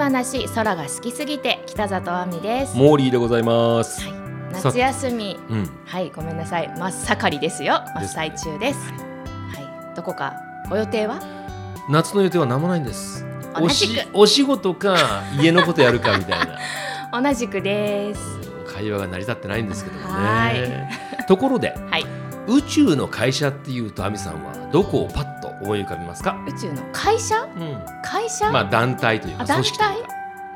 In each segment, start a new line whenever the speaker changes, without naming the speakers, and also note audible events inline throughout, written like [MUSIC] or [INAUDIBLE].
話空が好きすぎて北里亜美です。
モーリーでございます。
はい、夏休み。
うん、
はいごめんなさい。真っ盛りですよ。真っ最中です。はい。どこかご予定は？
夏の予定は何もないんです。おしお仕事か家のことやるかみたいな。[LAUGHS]
同じくです。
会話が成り立ってないんですけども
は
ね。ところで
はい。
宇宙の会社っていうと亜美さんはどこをパッと思い浮かびますか？
宇宙の会社？
うん、
会社、
まあ団体というか組織という
体
か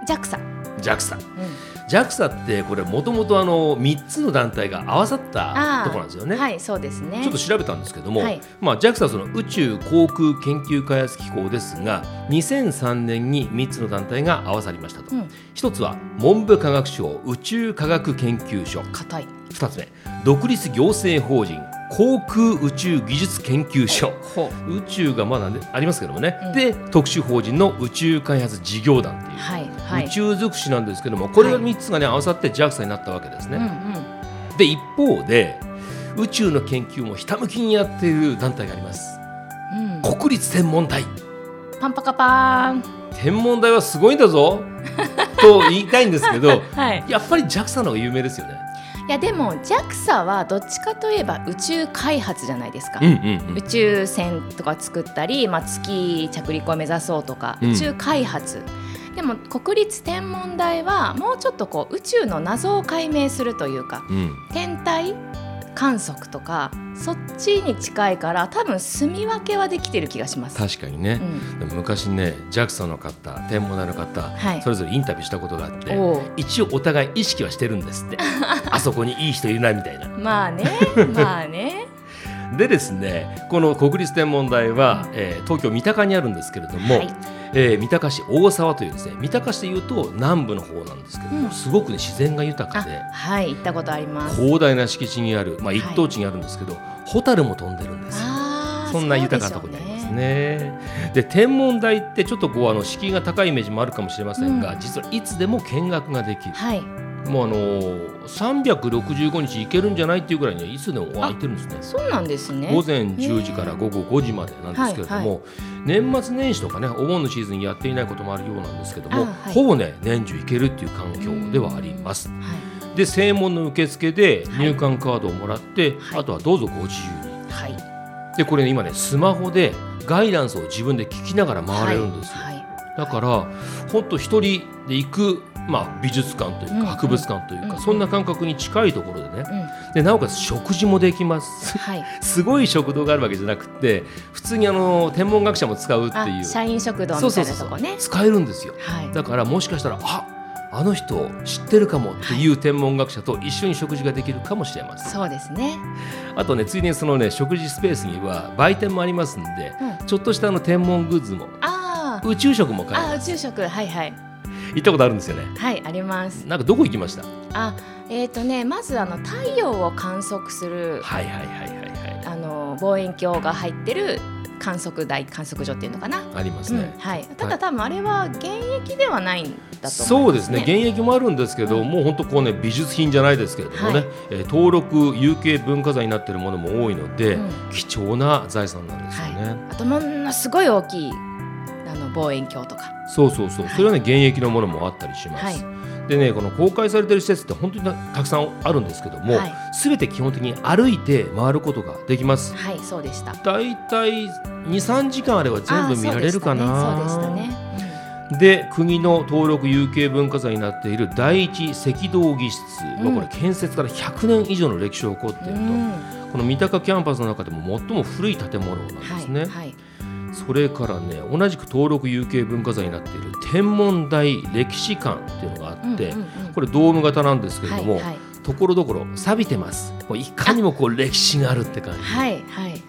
JAXA、
JAXA。
うん、
JAXA ってこれもともとあの三つの団体が合わさったところなんですよね。
はいそうですね。
ちょっと調べたんですけども、
はい。
まあ、JAXA はその宇宙航空研究開発機構ですが2003年に3つの団体が合わさりましたと、
うん。
一つは文部科学省宇宙科学研究所。
硬い。
二つ目独立行政法人航空宇宙技術研究所。
ほ
宇宙がまだ、ね、ありますけどもね、
うん。
で特殊法人の宇宙開発事業団っていう、
はいはい。
宇宙尽くしなんですけどもこれが
はい。
3つがね合わさって JAXA になったわけですね。
うんうん。
で一方で宇宙の研究もひたむきにやっている団体があります。
うん、
国立天文台。
パンパカパーン。
天文台はすごいんだぞ。と言いたいんですけど [LAUGHS]
はい。
やっぱり JAXA の方が有名ですよね
いやでも JAXA はどっちかといえば宇宙開発じゃないですか。
うんうん
宇宙船とか作ったり、まあ、月着陸を目指そうとか
うん。
宇宙開発、でも国立天文台はもうちょっとこう宇宙の謎を解明するというか
うんうん。
天体観測とかそっちに近いから多分住み分けはできてる気がします。
確かにね。
う、ん。
昔ね JAXA の方天文台の方、
はい。
それぞれインタビューしたことがあって一応お互い意識はしてるんですって。[LAUGHS] あそこにいい人いるなみたいな。
まあねまあね。[LAUGHS]
でですねこの国立天文台は、えー東京三鷹にあるんですけれども、
はい
えー三鷹市大沢というですね三鷹市でいうと南部の方なんですけども、
うん
すごくね自然が豊か
あ
で
はい行ったことあります。
広大な敷地にある、まあ、
はい
一等地にあるんですけど、ホタルも飛んでるんですそんな豊かなところにあります。ね。で天文台ってちょっとこうあの敷居が高いイメージもあるかもしれませんが、
うん
実はいつでも見学ができる。
はい。
もうあのー365日行けるんじゃないっていうぐらいにはいつでも空いてるんですね。
そうなんですね。
午前10時から午後5時までなんですけれども、年末年始とかねお盆のシーズンやっていないこともあるようなんですけども、
あはい
ほぼね年中行けるっていう環境ではあります。
はい
で正門の受付で入館カードをもらって、
はい
あとはどうぞご自由に。
はい。
でこれね今ねスマホでガイダンスを自分で聞きながら回れるんですよ。
はい。
だから本当一人で行くまあ美術館というか博物館というか、
うん
そんな感覚に近いところでね。
うん。
でなおかつ食事もできます。
はい。[LAUGHS]
すごい食堂があるわけじゃなくて普通にあの天文学者も使うって
あ
いう
社員食堂みたいなとこね。
使えるんですよ
はい。
だからもしかしたらああの人知ってるかもっていう天文学者と一緒に食事ができるかもしれません
そうですね。
あとねついでにそのね食事スペースには売店もありますんで
うん。
ちょっとしたあの天文グッズも
ああ。
宇宙食も買え
あ、宇
ます
宙食、はいはい。
行ったことあるんですよね。
はい、あります。
なんかどこ行きました？
あ、えっ、とね、まずあの太陽を観測する。
はいはいはいはいはい。
あの望遠鏡が入ってる観測台、観測所っていうのかな？
ありますね、
うん、はい。ただ、多分あれは現役ではないんだと
そ
思いうま
ですね。現役もあるんですけど、
うん。
もう本当こうね美術品じゃないですけれどもね、
はい。
えー登録有形文化財になっているものも多いので、
うん。
貴重な財産なんですよね、
あとものすごい大きいあの望遠鏡とか。
そうそうそう、
はい。
それはね現役のものもあったりします、
は
でねこの公開されてる施設って本当にたくさんあるんですけども、
はい。
すべて基本的に歩いて回ることができます。
はい、そうでした。
だいたい23時間あれば全部見られるかな。
そうでしたね。
で国の登録有形文化財になっている第一赤道儀室、
うん。
まあこれ建設から100年以上の歴史を誇っていると、
うん。
この三鷹キャンパスの中でも最も古い建物なんですね、
はい、はい、
それからね同じく登録有形文化財になっている天文台歴史館っていうのがあって、
うんうんうん。
これドーム型なんですけれども、
はいはい。
ところどころ錆びてます。もういかにもこう歴史があるって感じ。
はいはい。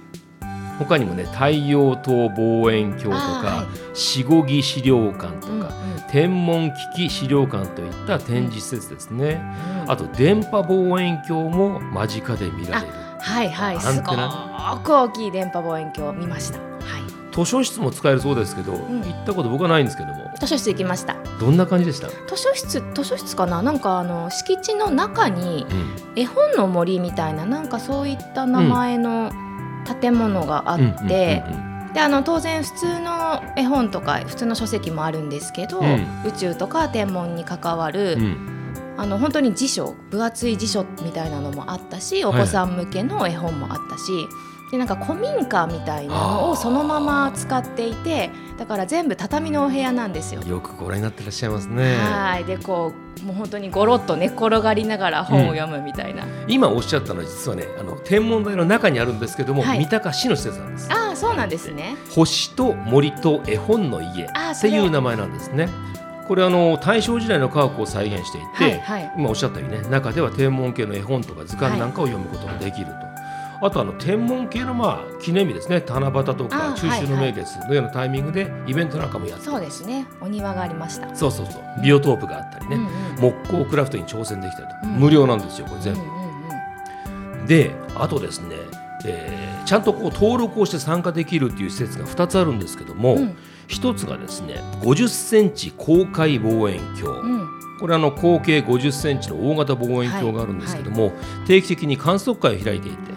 他にもね太陽灯望遠鏡とか、
あーはい。
四五儀資料館とか、
うんうん。
天文機器資料館といった展示施設ですね、
うん
あと電波望遠鏡も間近で見られる。
はいはい。
ア
すご
ンテナ。
く大きい電波望遠鏡見ました。はい
図書室も使えるそうですけど、
ん。
行ったこと僕はないんですけども。
図書室行きました。
どんな感じでした、
図書室図書室かな？なんかあの敷地の中に
うん。
絵本の森みたいななんかそういった名前の建物があって、であの当然普通の絵本とか普通の書籍もあるんですけど、
うん。
宇宙とか天文に関わる、
うん。
あの本当に辞書分厚い辞書みたいなのもあったしお子さん向けの絵本もあったし、でなんか古民家みたいなのをそのまま使っていてだから全部畳のお部屋なんですよ。
よくご覧になってらっしゃいますね。
はいでこうもう本当にゴロッと寝っ転がりながら本を読むみたいな、
今おっしゃったのは実はねあの天文台の中にあるんですけども、
はい
三鷹市の施設なんです。
ああそうなんですね。
星と森と絵本の家っていう名前なんですね。これあの大正時代の科学を再現していて、
はいはい
今おっしゃったようにね中では天文系の絵本とか図鑑なんかを読むことができると。あとあの天文系のまあ記念日ですね。七夕と
あ
か
ー
中秋の名月のようなタイミングでイベントなんかもやって。
そうですね。お庭がありました。
そうそうそう。ビオトープがあったりね、
うんうん
木工クラフトに挑戦できたりと、
うん。
無料なんですよこれ全部。
うん。うんうん。
であとですね、えーちゃんとこう登録をして参加できるっていう施設が2つあるんですけども、
うん。
1つがですね50センチ公開望遠鏡、
うん。
これあの口径50センチの大型望遠鏡があるんですけども、定期的に観測会を開いていて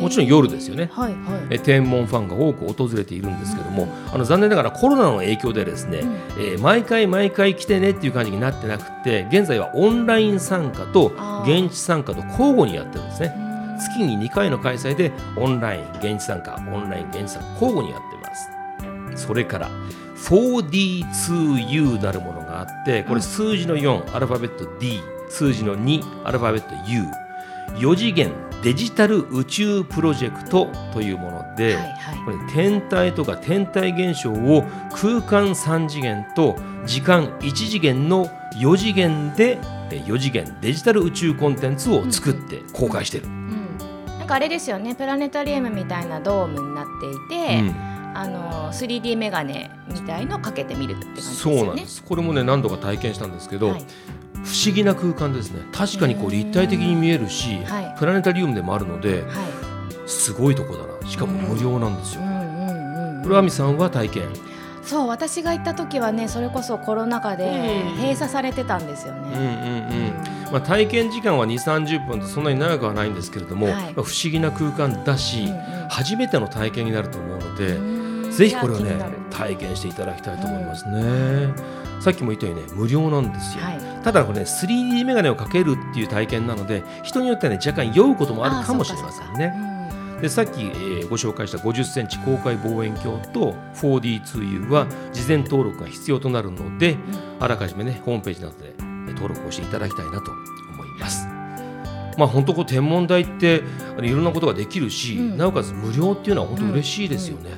もちろん夜ですよね。
はいはい。
え天文ファンが多く訪れているんですけども、あの残念ながらコロナの影響でですね、
うん。
えー毎回毎回来てねっていう感じになってなくて現在はオンライン参加と現地参加と交互にやってるんですね。
うん。
月に2回の開催でオンライン現地参加オンライン現地参加交互にやってます。それから 4D2U なるものがあってこれ数字の4アルファベット D 数字の2アルファベット U4 次元デジタル宇宙プロジェクトというもので、
はいはい。
これ天体とか天体現象を空間3次元と時間1次元の4次元でえ4次元デジタル宇宙コンテンツを作って公開してる。
うん。なんかあれですよね。プラネタリウムみたいなドームになっていて、あの 3D メガネみたいのかけてみるって感じです
そう
よね。
なんです。これもね何度か体験したんですけど、
はい
不思議な空間ですね。確かにこう立体的に見えるし、
はい。
プラネタリウムでもあるので
は
すごいとこだな。しかも無料なんです
い。
よ。
う。ん。うんうん。
これ亜美さんは体験。
そう私が行った時はねそれこそコロナ禍で
うん。
閉鎖されてたんですよ
うんうん
ね。
うん。まあ、体験時間は2 3 0分とそんなに長くはないんですけれども、
はい。
まあ不思議な空間だし、
うんうん。
初めての体験になると思うので、
うん
ぜひこれをね体験していただきたいと思いますね。さっきも言ったようにね無料なんですよ。
はい
ただこれね 3D メガネをかけるっていう体験なので人によってはね若干酔うこともあるかもしれませんね。
ね。
でさっき、えーご紹介した50センチ公開望遠鏡と 4D2U は事前登録が必要となるので、あらかじめねホームページなどでえー登録をしていただきたいなと思います。まあ本当こう天文台っていろんなことができるし、
うん
なおかつ無料っていうのは本当嬉しいですよね。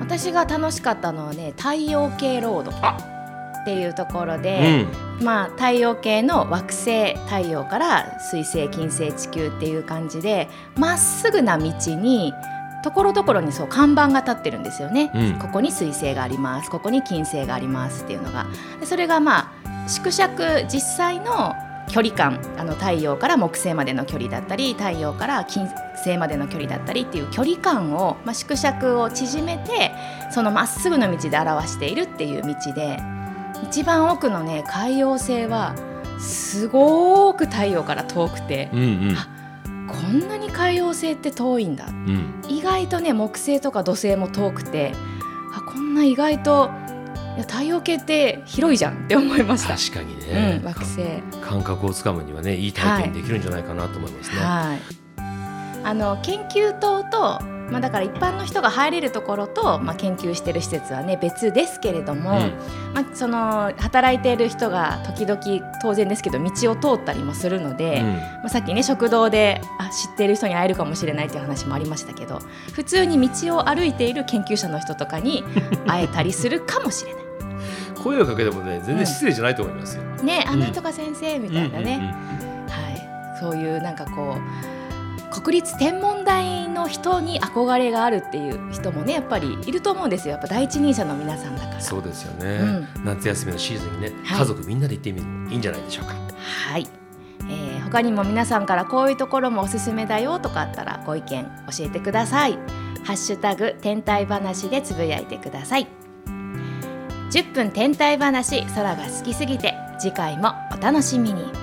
私が楽しかったのはね太陽系ロードっていうところ
う
で、
ん、
まあ太陽系の惑星太陽から水星金星地球っていう感じでまっすぐな道にところどころにそう看板が立ってるんですよね、
うん。
ここに水星があります。ここに金星がありますっていうのが。でそれがまあ縮尺実際の距離感あの太陽から木星までの距離だったり太陽から金星までの距離だったりっていう距離感を、まあ、縮尺を縮めてそのまっすぐの道で表しているっていう道で一番奥のね海洋星はすごく太陽から遠くて
うんうん
こんなに海洋星って遠いんだ
うん
意外とね木星とか土星も遠くてあこんな意外と太陽系って広いじゃんって思いました。
確かにね、
うん、惑星
感覚をつかむにはねいい体験できるんじゃないかなと思いますね。
はい。あの研究棟と、まあ、だから一般の人が入れるところと、まあ、研究してる施設はね別ですけれども、
うん。
まあ、その働いている人が時々当然ですけど道を通ったりもするので、
うん。
まあ、さっきね食堂であ知っている人に会えるかもしれないという話もありましたけど普通に道を歩いている研究者の人とかに [LAUGHS] 会えたりするかもしれない。
声をかけてもね全然失礼じゃないと思いますよ。
ね、あ
うん。
なんとか先生みたいなね、はい、そういうなんかこう国立天文台の人に憧れがあるっていう人もねやっぱりいると思うんですよやっぱ第一人者の皆さんだから。
そうですよね、夏休みのシーズンにね、
はい
家族みんなで行ってみるのもいいんじゃないでしょうか。
はい、えー他にも皆さんからこういうところもおすすめだよとかあったらご意見教えてください。ハッシュタグ天体話でつぶやいてください。10分天体話空が好きすぎて次回もお楽しみに。